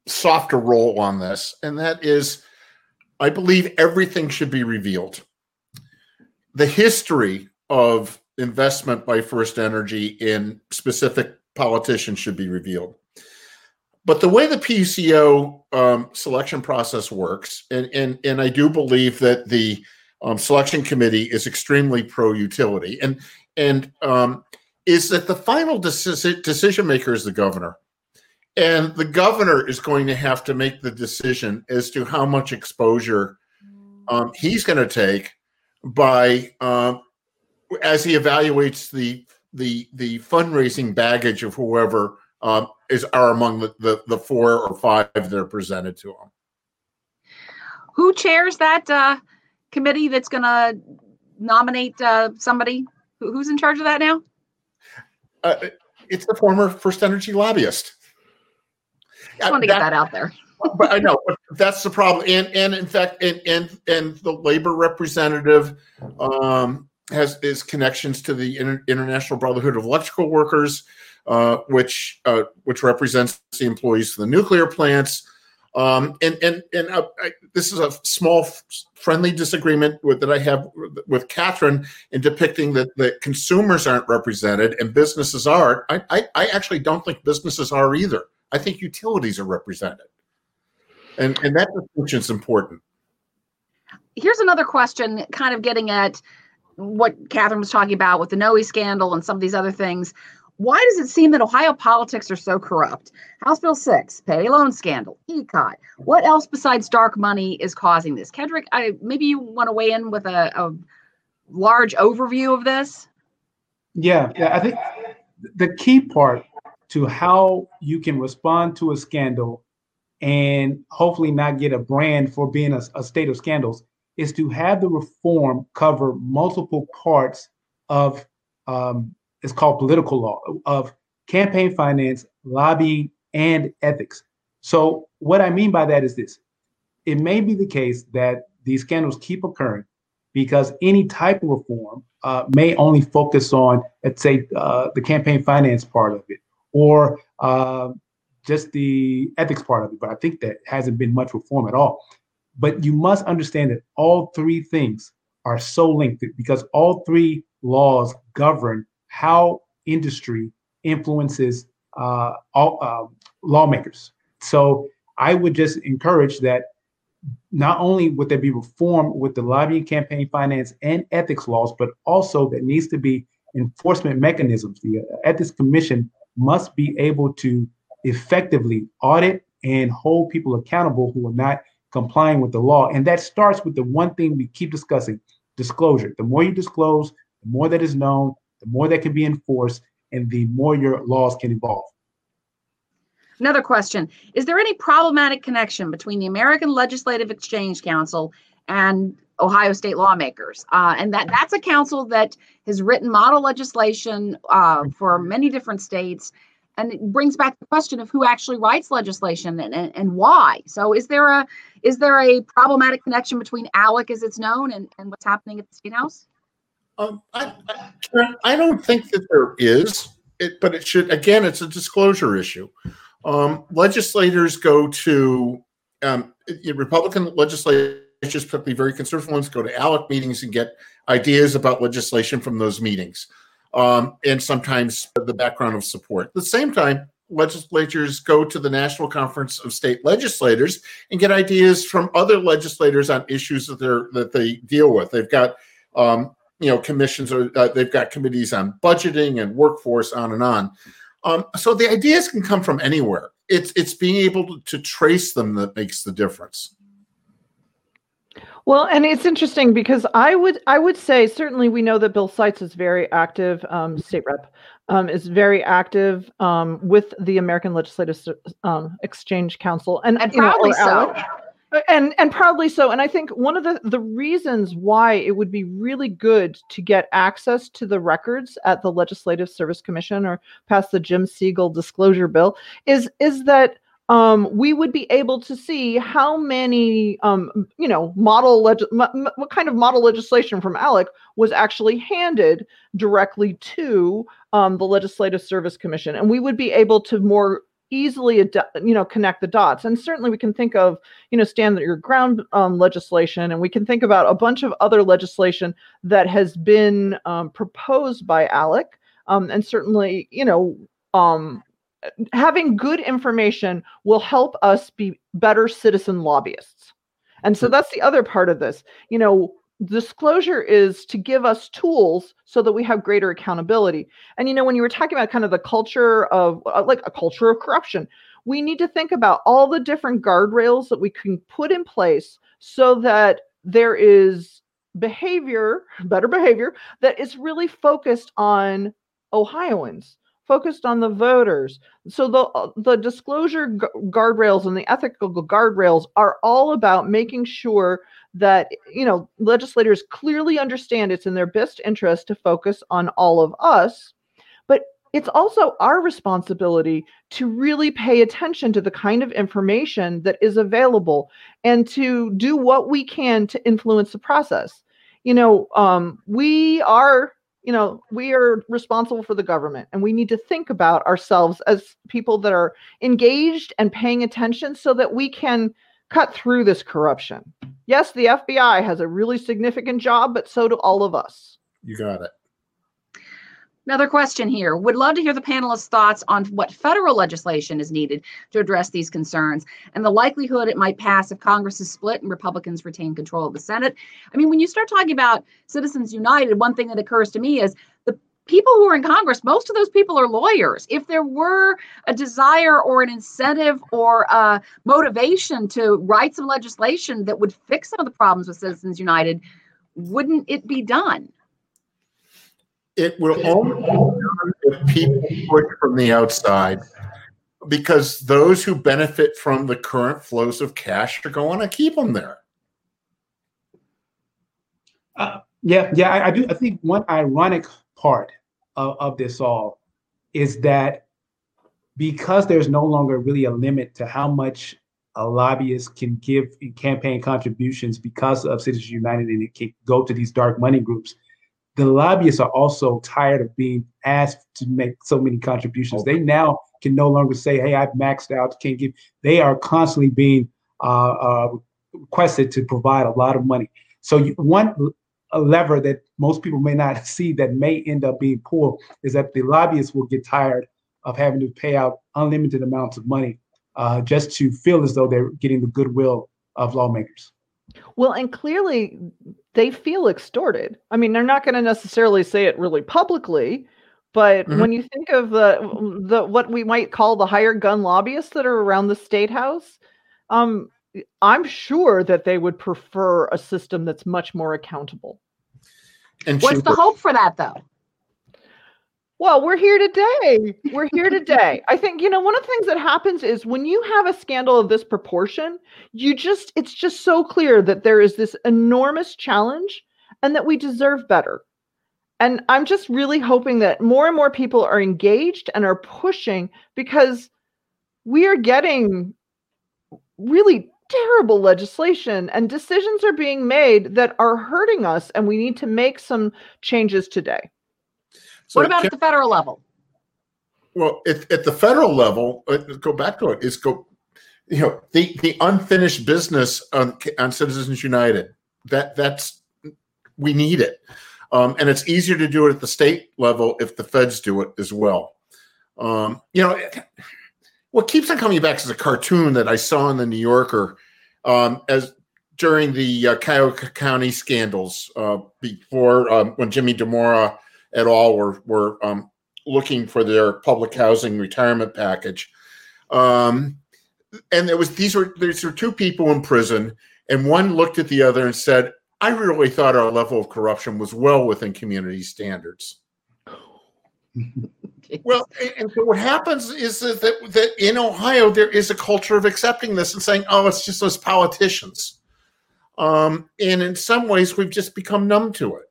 softer role on this, and that is I believe everything should be revealed. The history of investment by First Energy in specific politicians should be revealed. But the way the PUCO um, selection process works, and, and, and I do believe that the um, selection committee is extremely pro utility, and and um, is that the final deci- decision maker is the governor, and the governor is going to have to make the decision as to how much exposure um, he's going to take by um, as he evaluates the the the fundraising baggage of whoever um, is are among the, the, the four or five that are presented to them. Who chairs that uh, committee that's going to nominate uh, somebody? Who, who's in charge of that now? Uh, it's the former First Energy lobbyist. Just want to get that out there. but I know but that's the problem, and and in fact, and and and the labor representative um, has his connections to the Inter- International Brotherhood of Electrical Workers, uh, which uh, which represents the employees of the nuclear plants. Um, and and and uh, I, this is a small, friendly disagreement with, that I have with Catherine in depicting that that consumers aren't represented and businesses are. I, I, I actually don't think businesses are either. I think utilities are represented, and and that distinction is important. Here's another question, kind of getting at what Catherine was talking about with the Noe scandal and some of these other things. Why does it seem that Ohio politics are so corrupt? House Bill 6, pay loan scandal, ECOT. What else besides dark money is causing this? Kedrick, I, maybe you want to weigh in with a, a large overview of this? Yeah, yeah, I think the key part to how you can respond to a scandal and hopefully not get a brand for being a, a state of scandals is to have the reform cover multiple parts of um, it's called political law of campaign finance, lobbying, and ethics. So what I mean by that is this: it may be the case that these scandals keep occurring because any type of reform uh, may only focus on, let's say, uh, the campaign finance part of it, or uh, just the ethics part of it. But I think that hasn't been much reform at all. But you must understand that all three things are so linked because all three laws govern how industry influences uh, all, uh, lawmakers. So I would just encourage that not only would there be reform with the lobbying campaign finance and ethics laws, but also there needs to be enforcement mechanisms. The uh, Ethics Commission must be able to effectively audit and hold people accountable who are not complying with the law. And that starts with the one thing we keep discussing disclosure. The more you disclose, the more that is known, the more that can be enforced, and the more your laws can evolve. Another question Is there any problematic connection between the American Legislative Exchange Council and Ohio state lawmakers? Uh, and that, that's a council that has written model legislation uh, for many different states and it brings back the question of who actually writes legislation and, and, and why. So is there a is there a problematic connection between ALEC as it's known and, and what's happening at the state house? Um, I, I, I, don't think that there is, it, but it should. Again, it's a disclosure issue. Um, legislators go to um, Republican legislators, particularly very conservative ones, go to ALEC meetings and get ideas about legislation from those meetings um, and sometimes the background of support. At the same time, legislatures go to the National Conference of State Legislators and get ideas from other legislators on issues that they that they deal with. They've got um, you know commissions or uh, they've got committees on budgeting and workforce, on and on. Um, so the ideas can come from anywhere. It's it's being able to, to trace them that makes the difference. Well, and it's interesting because I would I would say certainly we know that Bill Seitz is very active, um, state rep um, is very active um, with the American Legislative um, Exchange Council, and, and probably know, so. and and proudly so. And i think one of the the reasons why it would be really good to get access to the records at the legislative service commission or pass the jim siegel disclosure bill is is that um, we would be able to see how many, um, you know, model leg- m- what kind of model legislation from ALEC was actually handed directly to um, the Legislative Service Commission, and we would be able to more easily, ad- you know, connect the dots. And certainly, we can think of, you know, stand your ground um, legislation, and we can think about a bunch of other legislation that has been um, proposed by ALEC, um, and certainly, you know. Having good information will help us be better citizen lobbyists. And so that's the other part of this. You know, disclosure is to give us tools so that we have greater accountability. And you know, when you were talking about kind of the culture of uh, like a culture of corruption, we need to think about all the different guardrails that we can put in place so that there is behavior, better behavior that is really focused on Ohioans focused on the voters. So the uh, the disclosure guardrails and the ethical guardrails are all about making sure that you know legislators clearly understand it's in their best interest to focus on all of us, but it's also our responsibility to really pay attention to the kind of information that is available and to do what we can to influence the process. You know, um, we are you know, we are responsible for the government and we need to think about ourselves as people that are engaged and paying attention so that we can cut through this corruption. Yes, the FBI has a really significant job, but so do all of us. You got it. Another question here. Would love to hear the panelists' thoughts on what federal legislation is needed to address these concerns and the likelihood it might pass if Congress is split and Republicans retain control of the Senate. I mean, when you start talking about Citizens United, one thing that occurs to me is the people who are in Congress, most of those people are lawyers. If there were a desire or an incentive or a motivation to write some legislation that would fix some of the problems with Citizens United, wouldn't it be done? It will only be done if people push from the outside because those who benefit from the current flows of cash are going to keep them there. Uh, yeah, yeah, I, I, do. I think one ironic part of, of this all is that because there's no longer really a limit to how much a lobbyist can give in campaign contributions because of Citizens United and it can go to these dark money groups the lobbyists are also tired of being asked to make so many contributions. They now can no longer say, "Hey, I've maxed out, can't give." They are constantly being uh, uh, requested to provide a lot of money. So you, one lever that most people may not see that may end up being pulled is that the lobbyists will get tired of having to pay out unlimited amounts of money uh, just to feel as though they're getting the goodwill of lawmakers. Well, and clearly they feel extorted. I mean, they're not going to necessarily say it really publicly, but mm-hmm. when you think of the the what we might call the hired gun lobbyists that are around the state house, um, I'm sure that they would prefer a system that's much more accountable. And what's the hope for that, though? Well, we're here today. We're here today. I think, you know, one of the things that happens is when you have a scandal of this proportion, you just, it's just so clear that there is this enormous challenge and that we deserve better. And I'm just really hoping that more and more people are engaged and are pushing because we are getting really terrible legislation and decisions are being made that are hurting us. And we need to make some changes today. So what about at the federal level? Well, at, at the federal level, uh, go back to it. Is go, you know, the the unfinished business on, on Citizens United. That that's we need it, um, and it's easier to do it at the state level if the feds do it as well. Um, you know, what keeps on coming back is a cartoon that I saw in the New Yorker um, as during the uh, Cuyahoga County scandals uh, before um, when Jimmy Dimora at all were were um, looking for their public housing retirement package. Um, and there was these were these were two people in prison, and one looked at the other and said, "I really thought our level of corruption was well within community standards." Well, and so what happens is that, that in Ohio there is a culture of accepting this and saying, "Oh, it's just those politicians," um, and in some ways we've just become numb to it.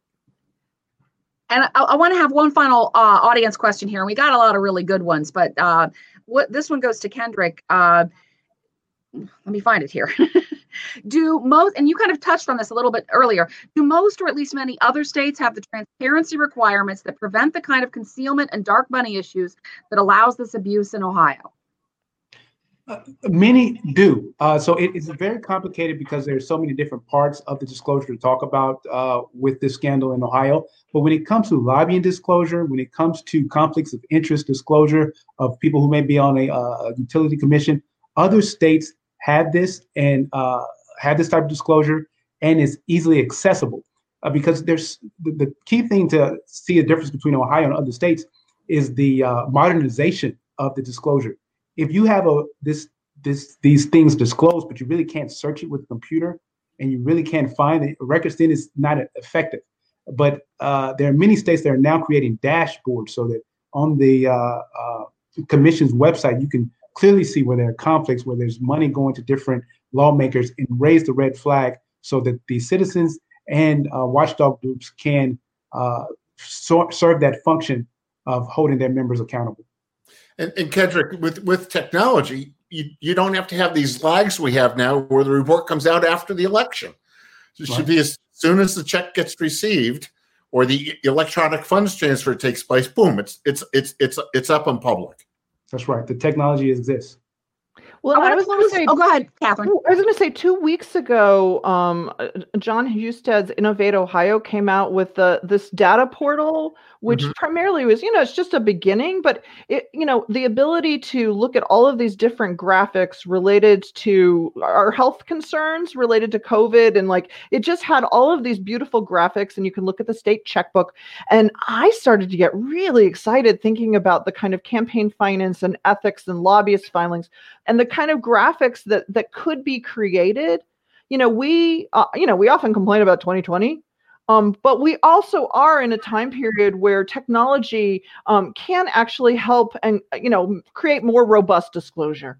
And I, I want to have one final uh, audience question here. We got a lot of really good ones, but uh, what this one goes to Kedrick. Uh, let me find it here. do most, and you kind of touched on this a little bit earlier, do most or at least many other states have the transparency requirements that prevent the kind of concealment and dark money issues that allows this abuse in Ohio? Uh, many do. Uh, so it's very complicated because there's so many different parts of the disclosure to talk about uh, with this scandal in Ohio. But when it comes to lobbying disclosure, when it comes to conflicts of interest disclosure of people who may be on a, uh, utility commission, other states have this and uh, have this type of disclosure and is easily accessible. Uh, because there's the, the, key thing to see a difference between Ohio and other states is the modernization of the disclosure if you have a this this these things disclosed, but you really can't search it with a computer and you really can't find it, records then is not effective. But uh, there are many states that are now creating dashboards so that on the uh, uh, commission's website you can clearly see where there are conflicts, where there's money going to different lawmakers, and raise the red flag so that the citizens and uh, watchdog groups can uh, so- serve that function of holding their members accountable. And, and Kedrick, with with technology, you, you don't have to have these lags we have now, where the report comes out after the election. It right. should be as soon as the check gets received or the electronic funds transfer takes place. Boom! It's it's it's it's it's up in public. That's right. The technology exists. Well, I, I was going to say. Oh, go ahead, Catherine. I was going to say two weeks ago, um, Jon Husted's Innovate Ohio came out with the this data portal which mm-hmm. primarily was, you know, it's just a beginning, but it, you know, the ability to look at all of these different graphics related to our health concerns related to COVID and like it just had all of these beautiful graphics and you can look at the state checkbook. And I started to get really excited thinking about the kind of campaign finance and ethics and lobbyist filings and the kind of graphics that that could be created you know we uh, you know we often complain about 2020 um, but we also are in a time period where technology um, can actually help and you know create more robust disclosure.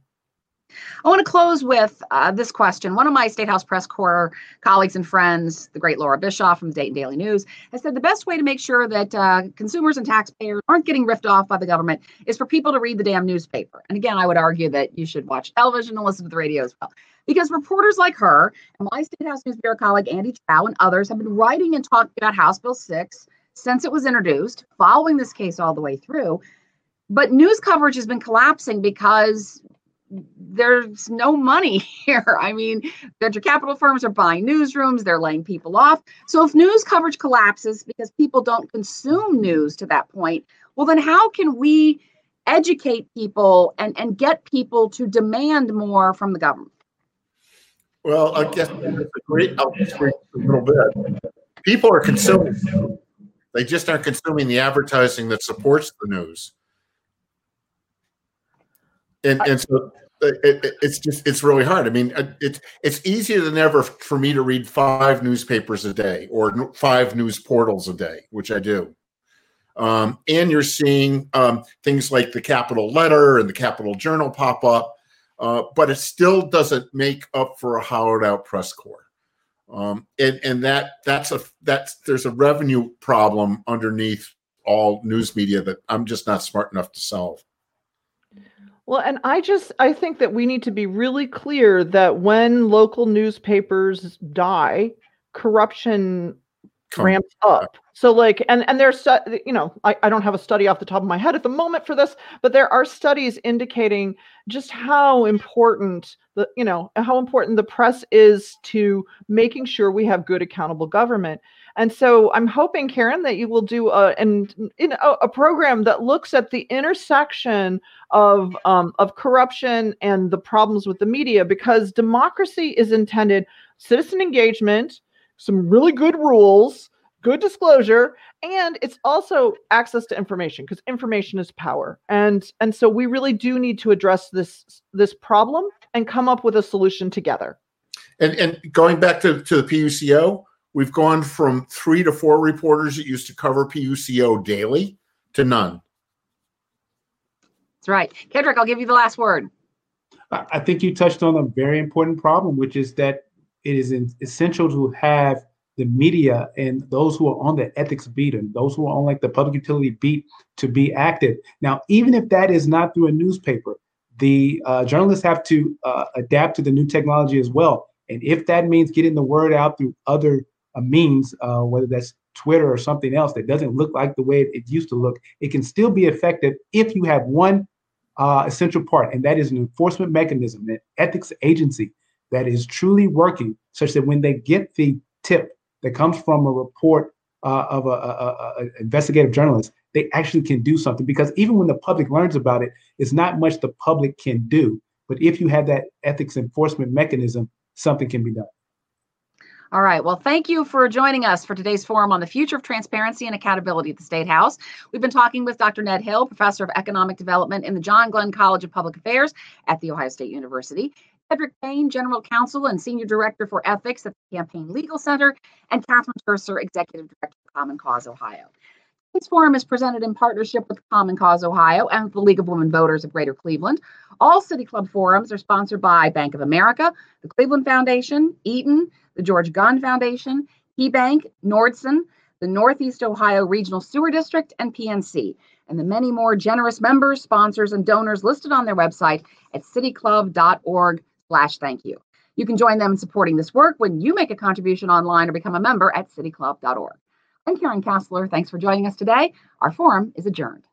I want to close with uh, this question. One of my State House Press Corps colleagues and friends, the great Laura Bischoff from the Dayton Daily News, has said the best way to make sure that uh, consumers and taxpayers aren't getting ripped off by the government is for people to read the damn newspaper. And again, I would argue that you should watch television and listen to the radio as well because reporters like her and my State House News Bureau colleague Andy Chow and others have been writing and talking about House Bill 6 since it was introduced, following this case all the way through. But news coverage has been collapsing because there's no money here. I mean, venture capital firms are buying newsrooms, they're laying people off. So if news coverage collapses because people don't consume news to that point, well, then how can we educate people and, and get people to demand more from the government? Well, I guess a a little bit. People are consuming. They just aren't consuming the advertising that supports the news. And and so it, it, it's just it's really hard. I mean, it's it's easier than ever for me to read five newspapers a day or five news portals a day, which I do. Um, and you're seeing um, things like the Capital Letter and the Capital Journal pop up uh, but it still doesn't make up for a hollowed out press corps. Um, and and that that's a that's there's a revenue problem underneath all news media that I'm just not smart enough to solve. Well, and I just I think that we need to be really clear that when local newspapers die, corruption Come. ramps up. So like, and and there's you know I, I don't have a study off the top of my head at the moment for this, but there are studies indicating just how important the you know how important the press is to making sure we have good accountable government. And so I'm hoping, Karen, that you will do a and in a, a program that looks at the intersection of um, of corruption and the problems with the media, because democracy is intended citizen engagement some really good rules, good disclosure, and it's also access to information because information is power. And and so we really do need to address this this problem and come up with a solution together. And and going back to, to the PUCO, we've gone from three to four reporters that used to cover PUCO daily to none. That's right. Kedrick, I'll give you the last word. I think you touched on a very important problem, which is that it is essential to have the media and those who are on the ethics beat and those who are on like the public utility beat to be active. Now, even if that is not through a newspaper, the uh, journalists have to uh, adapt to the new technology as well. And if that means getting the word out through other uh, means, uh, whether that's Twitter or something else that doesn't look like the way it used to look, it can still be effective if you have one uh, essential part, and that is an enforcement mechanism, an ethics agency that is truly working such that when they get the tip that comes from a report uh, of an investigative journalist, they actually can do something. Because even when the public learns about it, it's not much the public can do. But if you have that ethics enforcement mechanism, something can be done. All right. Well, thank you for joining us for today's forum on the future of transparency and accountability at the State House. We've been talking with Dr. Ned Hill, professor of economic development in the John Glenn College of Public Affairs at The Ohio State University, Kedric Payne, general counsel and senior director for ethics at the Campaign Legal Center, and Catherine Turcer, executive director of Common Cause Ohio. This forum is presented in partnership with Common Cause Ohio and the League of Women Voters of Greater Cleveland. All City Club forums are sponsored by Bank of America, the Cleveland Foundation, Eaton, the George Gund Foundation, KeyBank, Nordson, the Northeast Ohio Regional Sewer District, and PNC, and the many more generous members, sponsors, and donors listed on their website at cityclub.org slash thank you. You can join them in supporting this work when you make a contribution online or become a member at cityclub.org. I'm Karen Kasler. Thanks for joining us today. Our forum is adjourned.